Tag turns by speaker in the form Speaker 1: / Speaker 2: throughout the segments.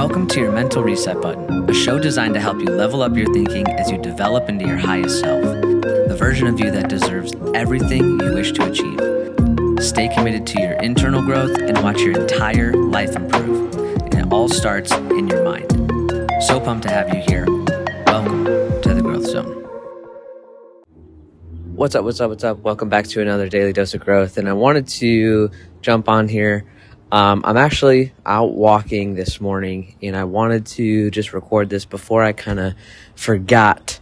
Speaker 1: Welcome to your Mental Reset Button, a show designed to help you level up your thinking as you develop into your highest self, the version of you that deserves everything you wish to achieve. Stay committed to your internal growth and watch your entire life improve. And it all starts in your mind. So pumped to have you here. Welcome to the Growth Zone.
Speaker 2: What's up? What's up? What's up? Welcome back to another daily dose of growth. And I wanted to jump on here. Um, I'm actually out walking this morning, and I wanted to just record this before I kind of forgot.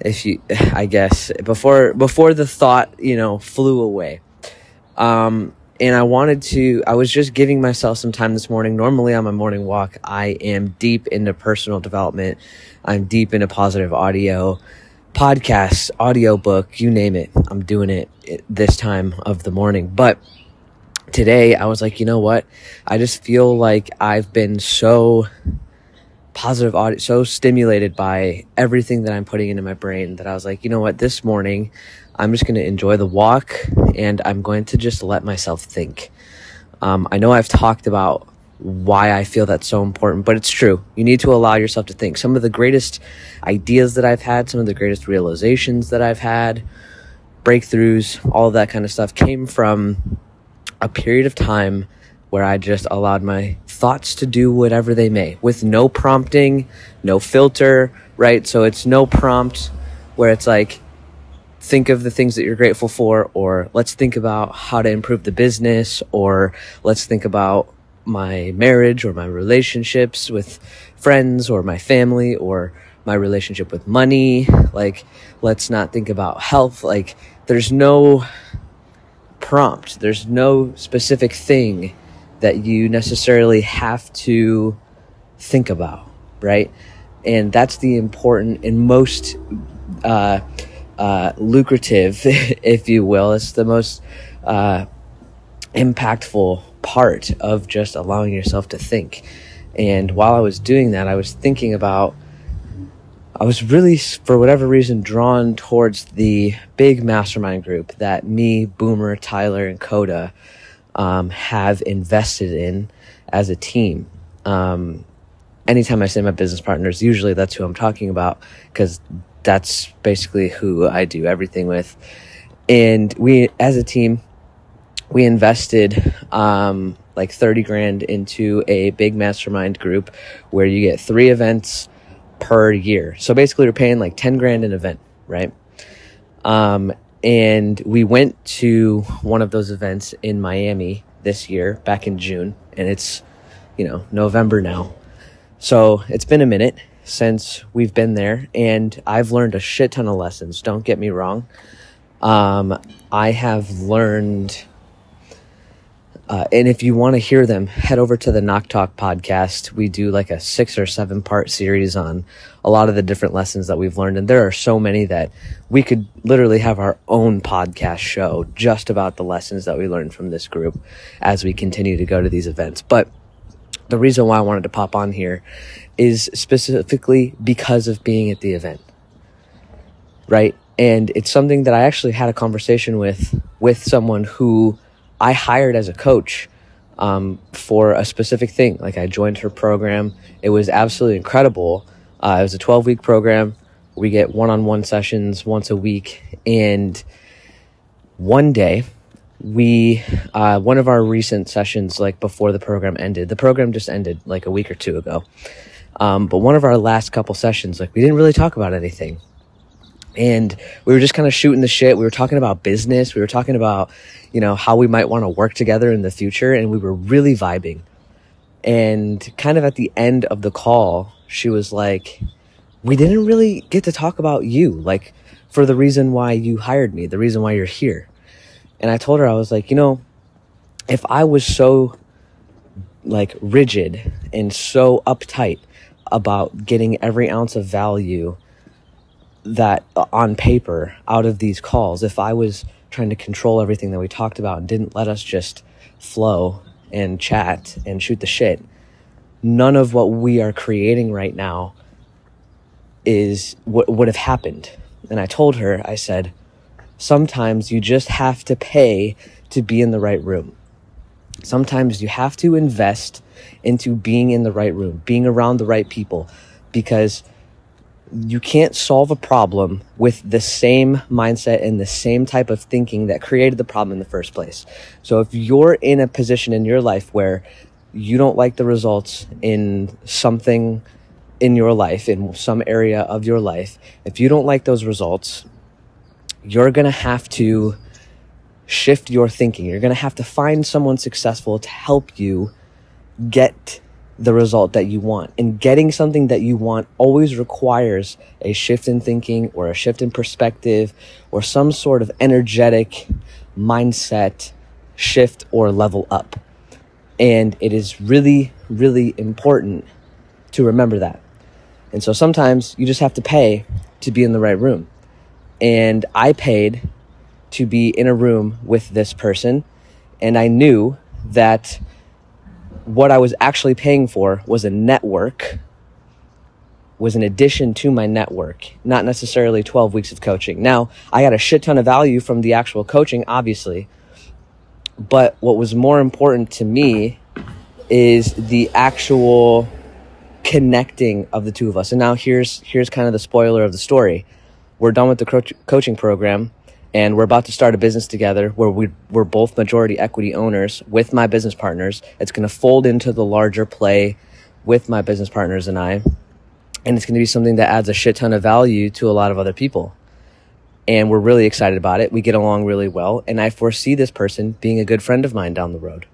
Speaker 2: If you, I guess before before the thought, you know, flew away. Um, and I wanted to. I was just giving myself some time this morning. Normally on my morning walk, I am deep into personal development. I'm deep into positive audio podcasts, audiobook, you name it. I'm doing it this time of the morning. But today I was like, you know what? I just feel like I've been so positive audio, so stimulated by everything that I'm putting into my brain that I was like, you know what? This morning I'm just going to enjoy the walk and I'm going to just let myself think. Um, I know I've talked about why I feel that's so important, but it's true. You need to allow yourself to think. Some of the greatest ideas that I've had, some of the greatest realizations that I've had, breakthroughs, all of that kind of stuff came from a period of time where I just allowed my thoughts to do whatever they may with no prompting, no filter, right? So it's no prompt where it's like, think of the things that you're grateful for, or let's think about how to improve the business, or let's think about my marriage or my relationships with friends or my family or my relationship with money. Like, let's not think about health. Like, there's no prompt, there's no specific thing that you necessarily have to think about, right? And that's the important and most uh, uh, lucrative, if you will. It's the most uh, impactful part of just allowing yourself to think. And while I was doing that, I was thinking about, I was really, for whatever reason, drawn towards the big mastermind group that me, Boomer, Tyler, and Coda um, have invested in as a team. Um, anytime I say my business partners, usually that's who I'm talking about because that's basically who I do everything with. And we, as a team, we invested um, like 30 grand into a big mastermind group where you get three events per year. So basically, we're paying like 10 grand an event, right? Um, and we went to one of those events in Miami this year, back in June, and it's, you know, November now. So it's been a minute since we've been there, and I've learned a shit ton of lessons. Don't get me wrong. Um, I have learned uh, and if you want to hear them, head over to the Knock Talk podcast. We do like a six or seven part series on a lot of the different lessons that we've learned. And there are so many that we could literally have our own podcast show just about the lessons that we learned from this group as we continue to go to these events. But the reason why I wanted to pop on here is specifically because of being at the event. Right. And it's something that I actually had a conversation with, with someone who I hired as a coach um, for a specific thing. Like I joined her program. It was absolutely incredible. Uh, it was a 12 week program. We get one on one sessions once a week. And one day, we, uh, one of our recent sessions, like before the program ended, the program just ended like a week or two ago. Um, but one of our last couple sessions, like we didn't really talk about anything and we were just kind of shooting the shit. We were talking about business. We were talking about, you know, how we might want to work together in the future. And we were really vibing. And kind of at the end of the call, she was like, we didn't really get to talk about you, like for the reason why you hired me, the reason why you're here. And I told her, I was like, you know, if I was so like rigid and so uptight about getting every ounce of value that uh, on paper out of these calls, if I was trying to control everything that we talked about and didn't let us just flow and chat and shoot the shit, none of what we are creating right now is what would have happened. And I told her, I said, sometimes you just have to pay to be in the right room. Sometimes you have to invest into being in the right room, being around the right people, because you can't solve a problem with the same mindset and the same type of thinking that created the problem in the first place. So if you're in a position in your life where you don't like the results in something in your life, in some area of your life, if you don't like those results, you're going to have to shift your thinking. You're going to have to find someone successful to help you get the result that you want. And getting something that you want always requires a shift in thinking or a shift in perspective or some sort of energetic mindset shift or level up. And it is really, really important to remember that. And so sometimes you just have to pay to be in the right room. And I paid to be in a room with this person. And I knew that what I was actually paying for was a network, was an addition to my network, not necessarily 12 weeks of coaching. Now, I got a shit ton of value from the actual coaching, obviously. But what was more important to me is the actual connecting of the two of us. And now here's here's kind of the spoiler of the story. We're done with the co- coaching program and we're about to start a business together where we, we're both majority equity owners with my business partners. It's going to fold into the larger play with my business partners and I. And it's going to be something that adds a shit ton of value to a lot of other people. And we're really excited about it. We get along really well. And I foresee this person being a good friend of mine down the road.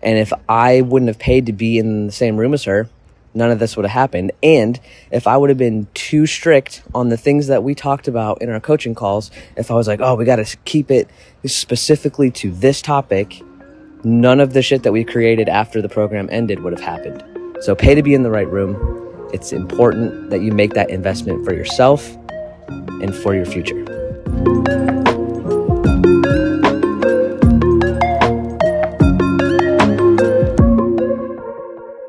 Speaker 2: And if I wouldn't have paid to be in the same room as her, none of this would have happened. And if I would have been too strict on the things that we talked about in our coaching calls, if I was like, oh, we got to keep it specifically to this topic, none of the shit that we created after the program ended would have happened. So pay to be in the right room. It's important that you make that investment for yourself and for your future.